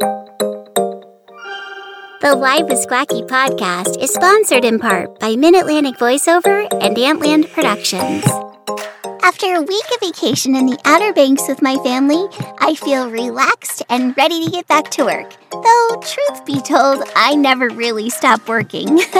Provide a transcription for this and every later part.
The Live with Squacky podcast is sponsored in part by Mid Atlantic Voiceover and Antland Productions. After a week of vacation in the Outer Banks with my family, I feel relaxed and ready to get back to work. Though, truth be told, I never really stop working.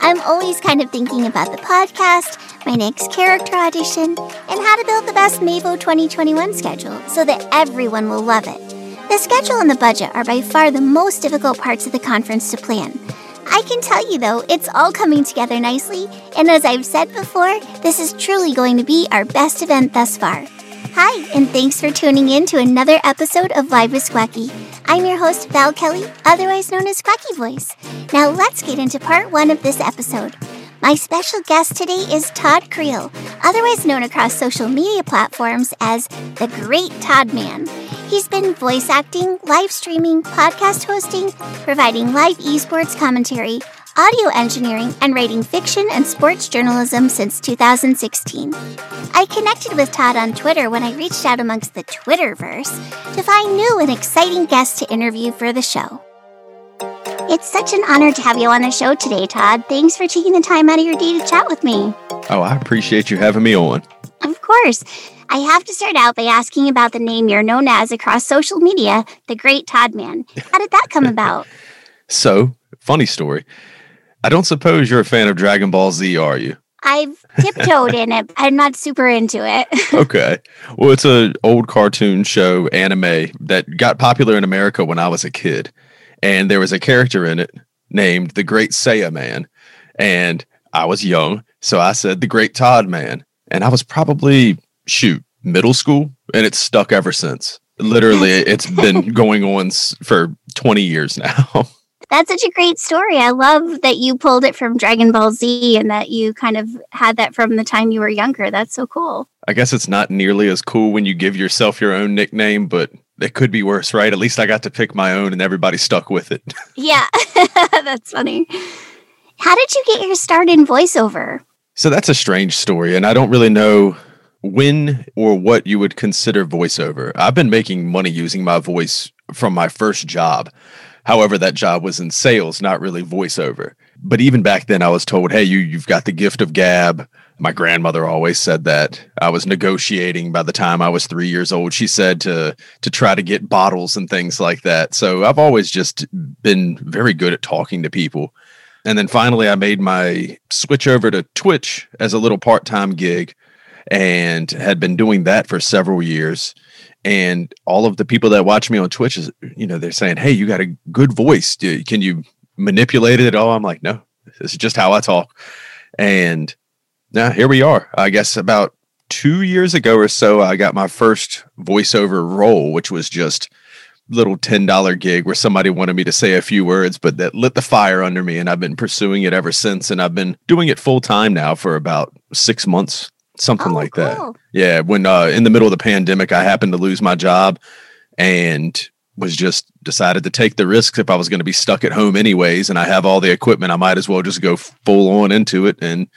I'm always kind of thinking about the podcast, my next character audition, and how to build the best Mavo 2021 schedule so that everyone will love it. The schedule and the budget are by far the most difficult parts of the conference to plan. I can tell you though, it's all coming together nicely, and as I've said before, this is truly going to be our best event thus far. Hi, and thanks for tuning in to another episode of Live with Squacky. I'm your host, Val Kelly, otherwise known as Squacky Voice. Now let's get into part one of this episode. My special guest today is Todd Creel, otherwise known across social media platforms as the Great Todd Man. He's been voice acting, live streaming, podcast hosting, providing live esports commentary, audio engineering, and writing fiction and sports journalism since 2016. I connected with Todd on Twitter when I reached out amongst the Twitterverse to find new and exciting guests to interview for the show. It's such an honor to have you on the show today, Todd. Thanks for taking the time out of your day to chat with me. Oh, I appreciate you having me on. Of course. I have to start out by asking about the name you're known as across social media, the Great Todd Man. How did that come about? so, funny story. I don't suppose you're a fan of Dragon Ball Z, are you? I've tiptoed in it. I'm not super into it. okay. Well, it's an old cartoon show, anime, that got popular in America when I was a kid and there was a character in it named the Great Saiyaman, and I was young, so I said the Great Todd Man, and I was probably shoot middle school, and it's stuck ever since. Literally, it's been going on for twenty years now. That's such a great story. I love that you pulled it from Dragon Ball Z and that you kind of had that from the time you were younger. That's so cool. I guess it's not nearly as cool when you give yourself your own nickname, but it could be worse, right? At least I got to pick my own and everybody stuck with it. Yeah, that's funny. How did you get your start in voiceover? So that's a strange story, and I don't really know when or what you would consider voiceover. I've been making money using my voice from my first job. However, that job was in sales, not really voiceover. But even back then, I was told, hey, you, you've got the gift of gab my grandmother always said that I was negotiating by the time I was three years old. She said to to try to get bottles and things like that. So I've always just been very good at talking to people. And then finally, I made my switch over to Twitch as a little part time gig, and had been doing that for several years. And all of the people that watch me on Twitch is, you know, they're saying, "Hey, you got a good voice. Can you manipulate it at all?" I'm like, "No, this is just how I talk." And now here we are. I guess about two years ago or so, I got my first voiceover role, which was just little $10 gig where somebody wanted me to say a few words, but that lit the fire under me. And I've been pursuing it ever since. And I've been doing it full time now for about six months, something oh, like cool. that. Yeah. When uh, in the middle of the pandemic, I happened to lose my job and was just decided to take the risks if I was going to be stuck at home anyways. And I have all the equipment, I might as well just go full on into it. And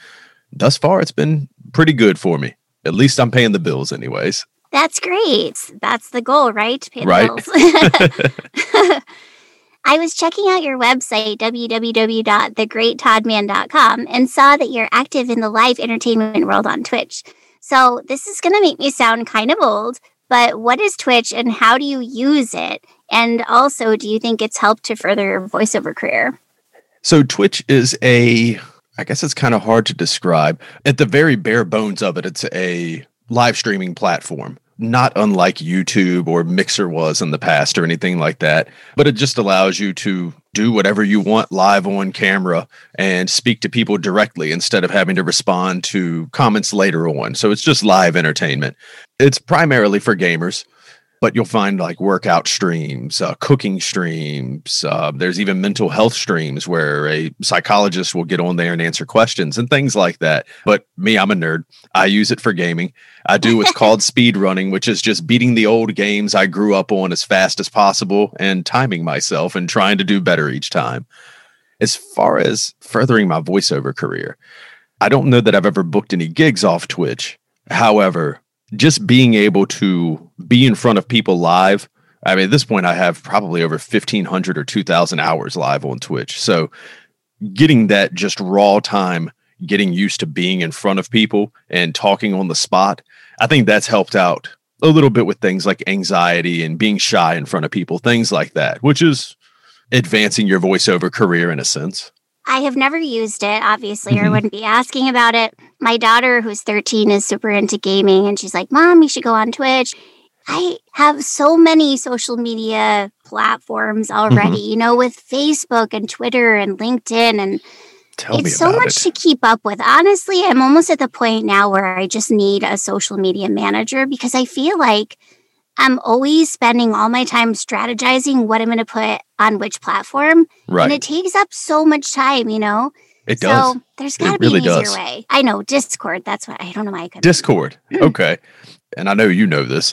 thus far it's been pretty good for me. At least I'm paying the bills anyways. That's great. That's the goal, right? Pay the right. bills. I was checking out your website, www.thegreattoddman.com, and saw that you're active in the live entertainment world on Twitch. So this is going to make me sound kind of old, but what is Twitch and how do you use it? And also, do you think it's helped to further your voiceover career? So Twitch is a I guess it's kind of hard to describe. At the very bare bones of it, it's a live streaming platform, not unlike YouTube or Mixer was in the past or anything like that. But it just allows you to do whatever you want live on camera and speak to people directly instead of having to respond to comments later on. So it's just live entertainment. It's primarily for gamers but you'll find like workout streams, uh, cooking streams. Uh, there's even mental health streams where a psychologist will get on there and answer questions and things like that. But me, I'm a nerd. I use it for gaming. I do what's called speed running, which is just beating the old games I grew up on as fast as possible and timing myself and trying to do better each time. As far as furthering my voiceover career, I don't know that I've ever booked any gigs off Twitch. However, just being able to be in front of people live I mean, at this point, I have probably over 1,500 or 2,000 hours live on Twitch. So getting that just raw time, getting used to being in front of people and talking on the spot, I think that's helped out a little bit with things like anxiety and being shy in front of people, things like that, which is advancing your voiceover career in a sense. I have never used it, obviously, or wouldn't be asking about it. My daughter, who's 13, is super into gaming, and she's like, Mom, you should go on Twitch. I have so many social media platforms already, mm-hmm. you know, with Facebook and Twitter and LinkedIn and Tell it's so much it. to keep up with. Honestly, I'm almost at the point now where I just need a social media manager because I feel like I'm always spending all my time strategizing what I'm going to put on which platform. Right. And it takes up so much time, you know? It does. So there's got to be really an easier does. way. I know Discord. That's what I don't know why I could. Discord. okay. And I know you know this.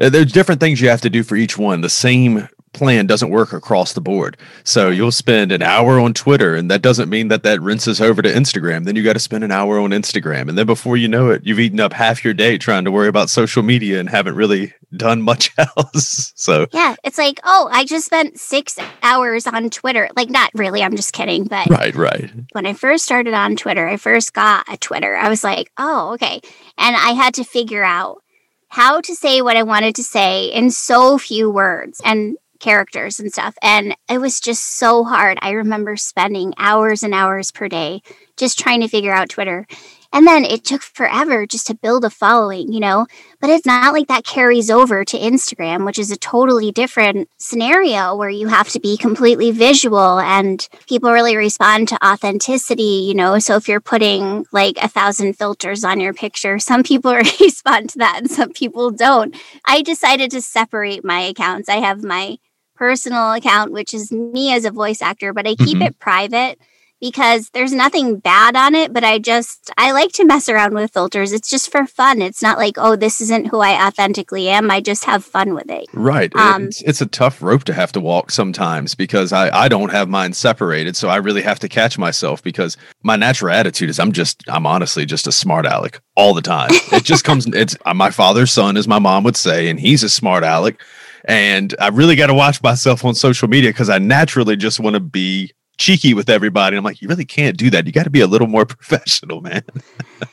Uh, there's different things you have to do for each one. The same plan doesn't work across the board. So you'll spend an hour on Twitter, and that doesn't mean that that rinses over to Instagram. Then you got to spend an hour on Instagram, and then before you know it, you've eaten up half your day trying to worry about social media and haven't really done much else. so yeah, it's like, oh, I just spent six hours on Twitter. Like, not really. I'm just kidding, but right, right. When I first started on Twitter, I first got a Twitter. I was like, oh, okay, and I had to figure out how to say what I wanted to say in so few words. And characters and stuff. And it was just so hard. I remember spending hours and hours per day just trying to figure out Twitter. And then it took forever just to build a following, you know? But it's not like that carries over to Instagram, which is a totally different scenario where you have to be completely visual and people really respond to authenticity, you know? So if you're putting like a thousand filters on your picture, some people respond to that and some people don't. I decided to separate my accounts. I have my personal account, which is me as a voice actor, but I keep mm-hmm. it private because there's nothing bad on it, but I just I like to mess around with filters. It's just for fun. It's not like, oh, this isn't who I authentically am. I just have fun with it. Right. Um, it's, it's a tough rope to have to walk sometimes because I, I don't have mine separated. So I really have to catch myself because my natural attitude is I'm just I'm honestly just a smart aleck all the time. It just comes it's my father's son, as my mom would say, and he's a smart aleck. And I really got to watch myself on social media because I naturally just want to be cheeky with everybody. I'm like, you really can't do that. You got to be a little more professional, man.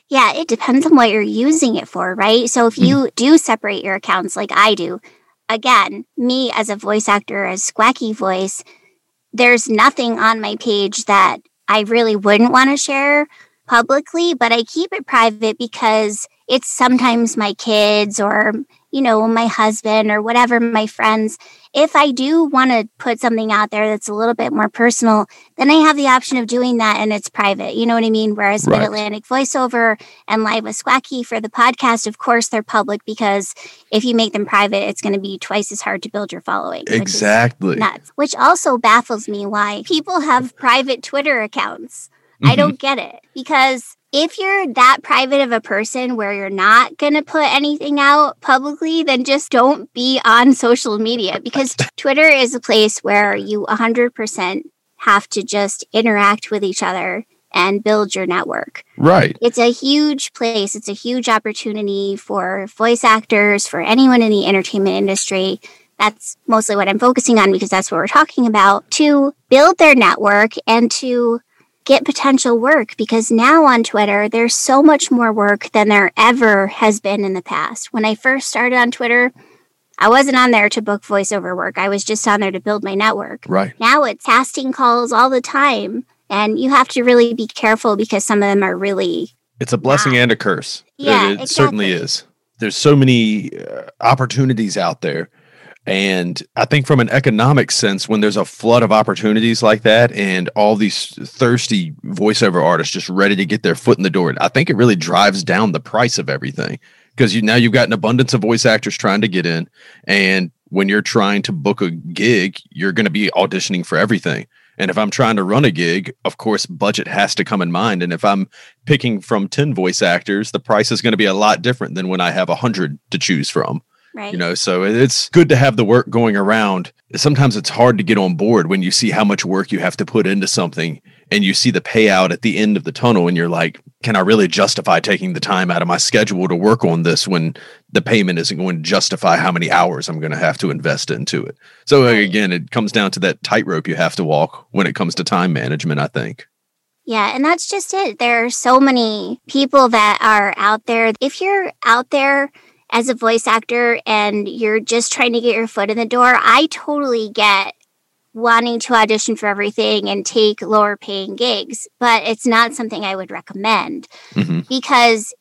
yeah, it depends on what you're using it for, right? So if you mm-hmm. do separate your accounts like I do, again, me as a voice actor, as Squacky Voice, there's nothing on my page that I really wouldn't want to share publicly, but I keep it private because it's sometimes my kids or you know, my husband or whatever, my friends, if I do want to put something out there that's a little bit more personal, then I have the option of doing that and it's private. You know what I mean? Whereas right. Mid Atlantic voiceover and Live with Squacky for the podcast, of course, they're public because if you make them private, it's going to be twice as hard to build your following. Exactly. Which nuts. Which also baffles me why people have private Twitter accounts. Mm-hmm. I don't get it because if you're that private of a person where you're not going to put anything out publicly, then just don't be on social media because Twitter is a place where you 100% have to just interact with each other and build your network. Right. It's a huge place. It's a huge opportunity for voice actors, for anyone in the entertainment industry. That's mostly what I'm focusing on because that's what we're talking about to build their network and to get potential work because now on Twitter, there's so much more work than there ever has been in the past. When I first started on Twitter, I wasn't on there to book voiceover work. I was just on there to build my network. Right. Now it's casting calls all the time. And you have to really be careful because some of them are really. It's a blessing and a curse. Yeah, it, it exactly. certainly is. There's so many uh, opportunities out there and I think from an economic sense, when there's a flood of opportunities like that and all these thirsty voiceover artists just ready to get their foot in the door, I think it really drives down the price of everything because you now you've got an abundance of voice actors trying to get in. And when you're trying to book a gig, you're going to be auditioning for everything. And if I'm trying to run a gig, of course, budget has to come in mind. And if I'm picking from 10 voice actors, the price is going to be a lot different than when I have 100 to choose from. Right. You know, so it's good to have the work going around. Sometimes it's hard to get on board when you see how much work you have to put into something and you see the payout at the end of the tunnel and you're like can i really justify taking the time out of my schedule to work on this when the payment isn't going to justify how many hours i'm going to have to invest into it so uh, again it comes down to that tightrope you have to walk when it comes to time management i think yeah, and that's just it. There are so many people that are out there. If you're out there as a voice actor and you're just trying to get your foot in the door, I totally get wanting to audition for everything and take lower paying gigs, but it's not something I would recommend mm-hmm. because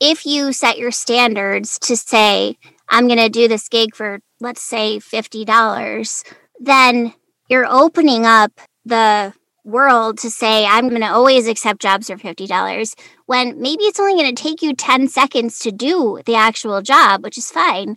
if you set your standards to say, I'm going to do this gig for, let's say, $50, then you're opening up the world to say, I'm going to always accept jobs for $50 when maybe it's only going to take you 10 seconds to do the actual job, which is fine.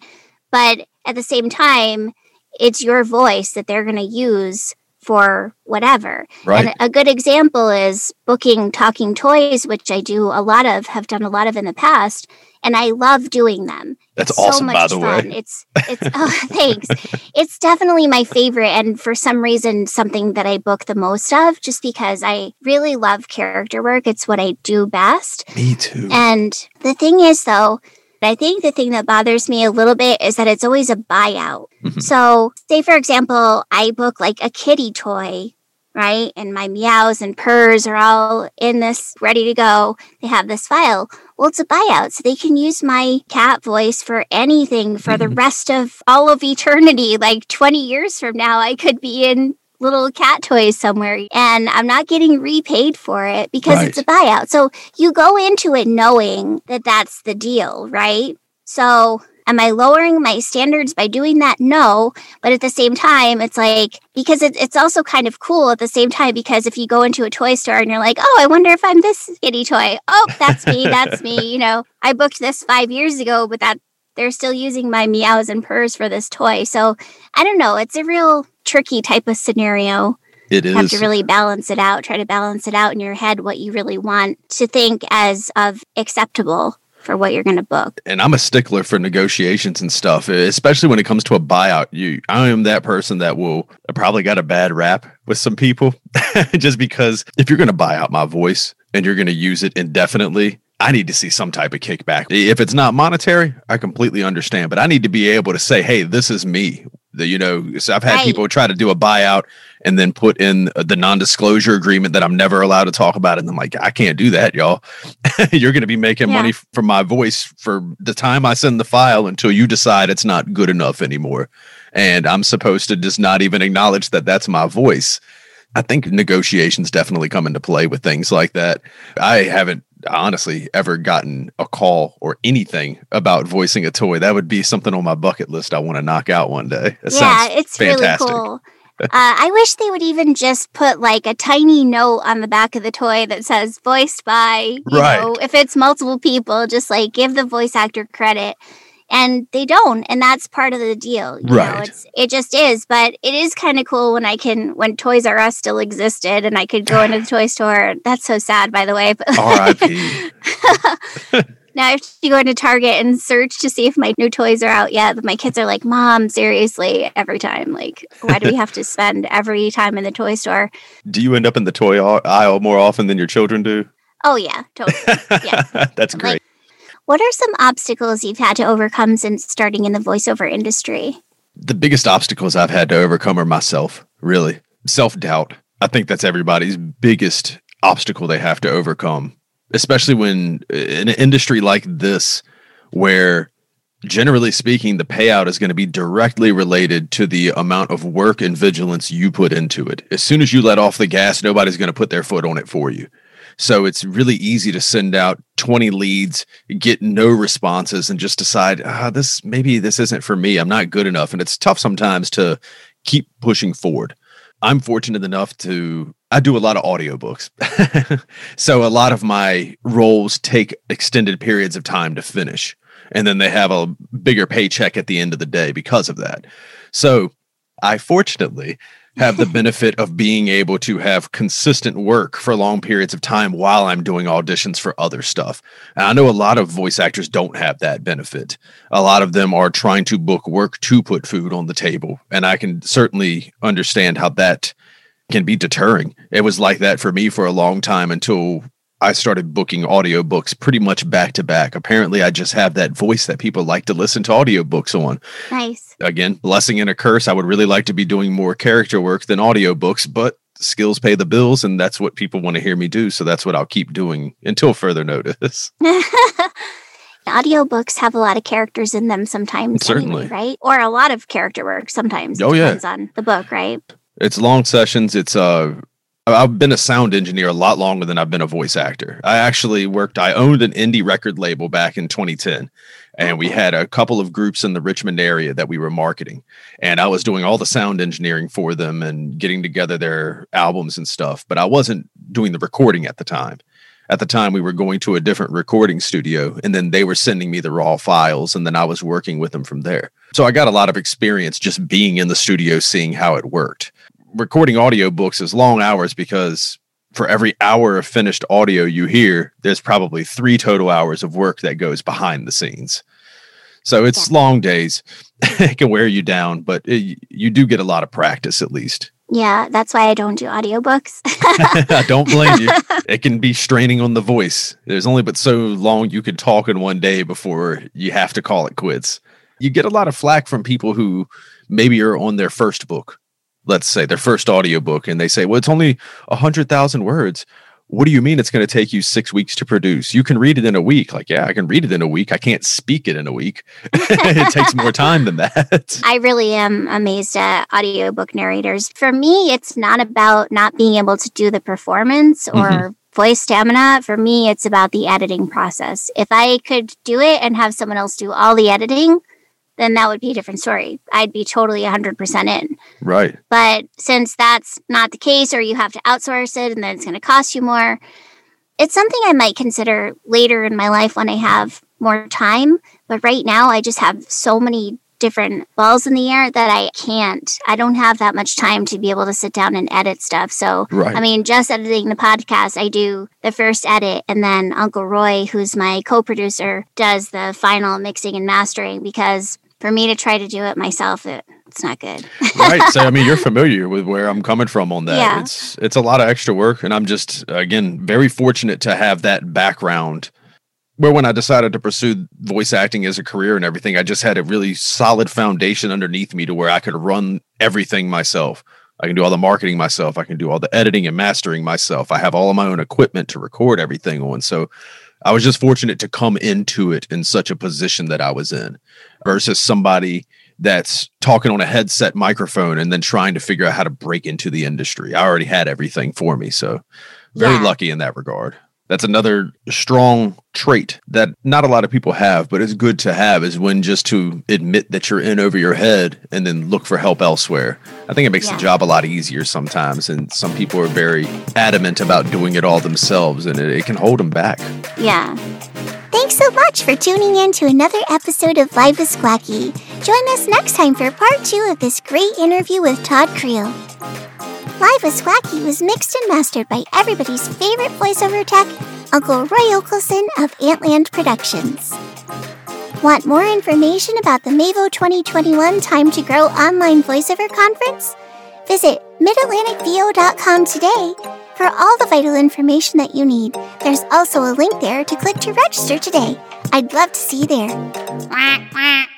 But at the same time, it's your voice that they're going to use for whatever. Right. And a good example is booking talking toys, which I do a lot of, have done a lot of in the past, and I love doing them. That's it's awesome, so by the fun. way. It's it's oh thanks. It's definitely my favorite, and for some reason, something that I book the most of, just because I really love character work. It's what I do best. Me too. And the thing is, though, I think the thing that bothers me a little bit is that it's always a buyout. Mm-hmm. So, say for example, I book like a kitty toy, right? And my meows and purrs are all in this ready to go. They have this file. Well, it's a buyout. So they can use my cat voice for anything for mm-hmm. the rest of all of eternity. Like 20 years from now, I could be in little cat toys somewhere and I'm not getting repaid for it because right. it's a buyout. So you go into it knowing that that's the deal, right? So am I lowering my standards by doing that? No. But at the same time, it's like, because it, it's also kind of cool at the same time, because if you go into a toy store and you're like, oh, I wonder if I'm this kitty toy. Oh, that's me. That's me. You know, I booked this five years ago, but that they're still using my meows and purrs for this toy. So I don't know. It's a real tricky type of scenario. It is. You have to really balance it out, try to balance it out in your head what you really want to think as of acceptable for what you're going to book. And I'm a stickler for negotiations and stuff, especially when it comes to a buyout. You, I am that person that will probably got a bad rap with some people, just because if you're going to buy out my voice and you're going to use it indefinitely, I need to see some type of kickback. If it's not monetary, I completely understand, but I need to be able to say, "Hey, this is me." The, you know, so I've had right. people try to do a buyout and then put in the non-disclosure agreement that I'm never allowed to talk about, and I'm like, I can't do that, y'all. You're going to be making yeah. money from my voice for the time I send the file until you decide it's not good enough anymore, and I'm supposed to just not even acknowledge that that's my voice. I think negotiations definitely come into play with things like that. I haven't honestly ever gotten a call or anything about voicing a toy. That would be something on my bucket list I want to knock out one day. Yeah, it's fantastic. really cool. uh, I wish they would even just put like a tiny note on the back of the toy that says voiced by, you right. know, if it's multiple people, just like give the voice actor credit and they don't and that's part of the deal you right. know it's it just is but it is kind of cool when i can when toys r us still existed and i could go into the toy store. That's so sad by the way but now i have to go into target and search to see if my new toys are out yet but my kids are like mom seriously every time like why do we have to spend every time in the toy store? Do you end up in the toy aisle more often than your children do? Oh yeah totally. Yeah. That's great like, what are some obstacles you've had to overcome since starting in the voiceover industry? The biggest obstacles I've had to overcome are myself, really. Self doubt. I think that's everybody's biggest obstacle they have to overcome, especially when uh, in an industry like this, where generally speaking, the payout is going to be directly related to the amount of work and vigilance you put into it. As soon as you let off the gas, nobody's going to put their foot on it for you. So it's really easy to send out 20 leads, get no responses, and just decide, ah, this maybe this isn't for me. I'm not good enough. And it's tough sometimes to keep pushing forward. I'm fortunate enough to I do a lot of audiobooks. so a lot of my roles take extended periods of time to finish. And then they have a bigger paycheck at the end of the day because of that. So I fortunately have the benefit of being able to have consistent work for long periods of time while I'm doing auditions for other stuff. And I know a lot of voice actors don't have that benefit. A lot of them are trying to book work to put food on the table. And I can certainly understand how that can be deterring. It was like that for me for a long time until I started booking audiobooks pretty much back to back. Apparently, I just have that voice that people like to listen to audiobooks on. Nice. Again, blessing and a curse. I would really like to be doing more character work than audiobooks, but skills pay the bills, and that's what people want to hear me do. So that's what I'll keep doing until further notice. Audiobooks have a lot of characters in them sometimes. Certainly. anyway, right? Or a lot of character work sometimes. Oh, yeah. Depends on the book, right? It's long sessions. It's uh I've been a sound engineer a lot longer than I've been a voice actor. I actually worked I owned an indie record label back in 2010 and we had a couple of groups in the Richmond area that we were marketing and I was doing all the sound engineering for them and getting together their albums and stuff, but I wasn't doing the recording at the time. At the time we were going to a different recording studio and then they were sending me the raw files and then I was working with them from there. So I got a lot of experience just being in the studio seeing how it worked recording audiobooks is long hours because for every hour of finished audio you hear, there's probably three total hours of work that goes behind the scenes. So it's long days. it can wear you down, but it, you do get a lot of practice at least. Yeah, that's why I don't do audiobooks. I don't blame you. It can be straining on the voice. There's only but so long you can talk in one day before you have to call it quits. You get a lot of flack from people who maybe are on their first book, let's say their first audiobook, and they say, Well, it's only a hundred thousand words. What do you mean it's going to take you six weeks to produce? You can read it in a week. Like, yeah, I can read it in a week. I can't speak it in a week. it takes more time than that. I really am amazed at audiobook narrators. For me, it's not about not being able to do the performance or Mhm. voice stamina. For me, it's about the editing process. If I could do it and have someone else do all the editing, then that would be a different story. I'd be totally 100% in. Right. But since that's not the case, or you have to outsource it and then it's going to cost you more, it's something I might consider later in my life when I have more time. But right now, I just have so many different balls in the air that I can't. I don't have that much time to be able to sit down and edit stuff. So, Right. I mean, just editing the podcast, I do the first edit, and then Uncle Roy, who's my co producer, does the final mixing and mastering because for me to try to do it myself, it, it's not good. right. So I mean, you're familiar with where I'm coming from on that. Yeah. It's it's a lot of extra work, and I'm just again very fortunate to have that background. Where when I decided to pursue voice acting as a career and everything, I just had a really solid foundation underneath me to where I could run everything myself. I can do all the marketing myself. I can do all the editing and mastering myself. I have all of my own equipment to record everything on. So I was just fortunate to come into it in such a position that I was in versus somebody that's talking on a headset microphone and then trying to figure out how to break into the industry. I already had everything for me. So very Yeah. lucky in that regard. That's another strong trait that not a lot of people have, but it's good to have is when just to admit that you're in over your head and then look for help elsewhere. I think it makes Yeah. the job a lot easier sometimes. And some people are very adamant about doing it all themselves and it, it can hold them back. Yeah. Thanks so much for tuning in to another episode of Live with Squacky. Join us next time for part two of this great interview with Todd Creel. Live with Squacky was mixed and mastered by everybody's favorite voiceover tech, Uncle Roy Okelson of Antland Productions. Want more information about the MAVO 2021 Time to Grow online voiceover conference? Visit midatlanticvo.com today for all the vital information that you need. There's also a link there to click to register today. I'd love to see you there.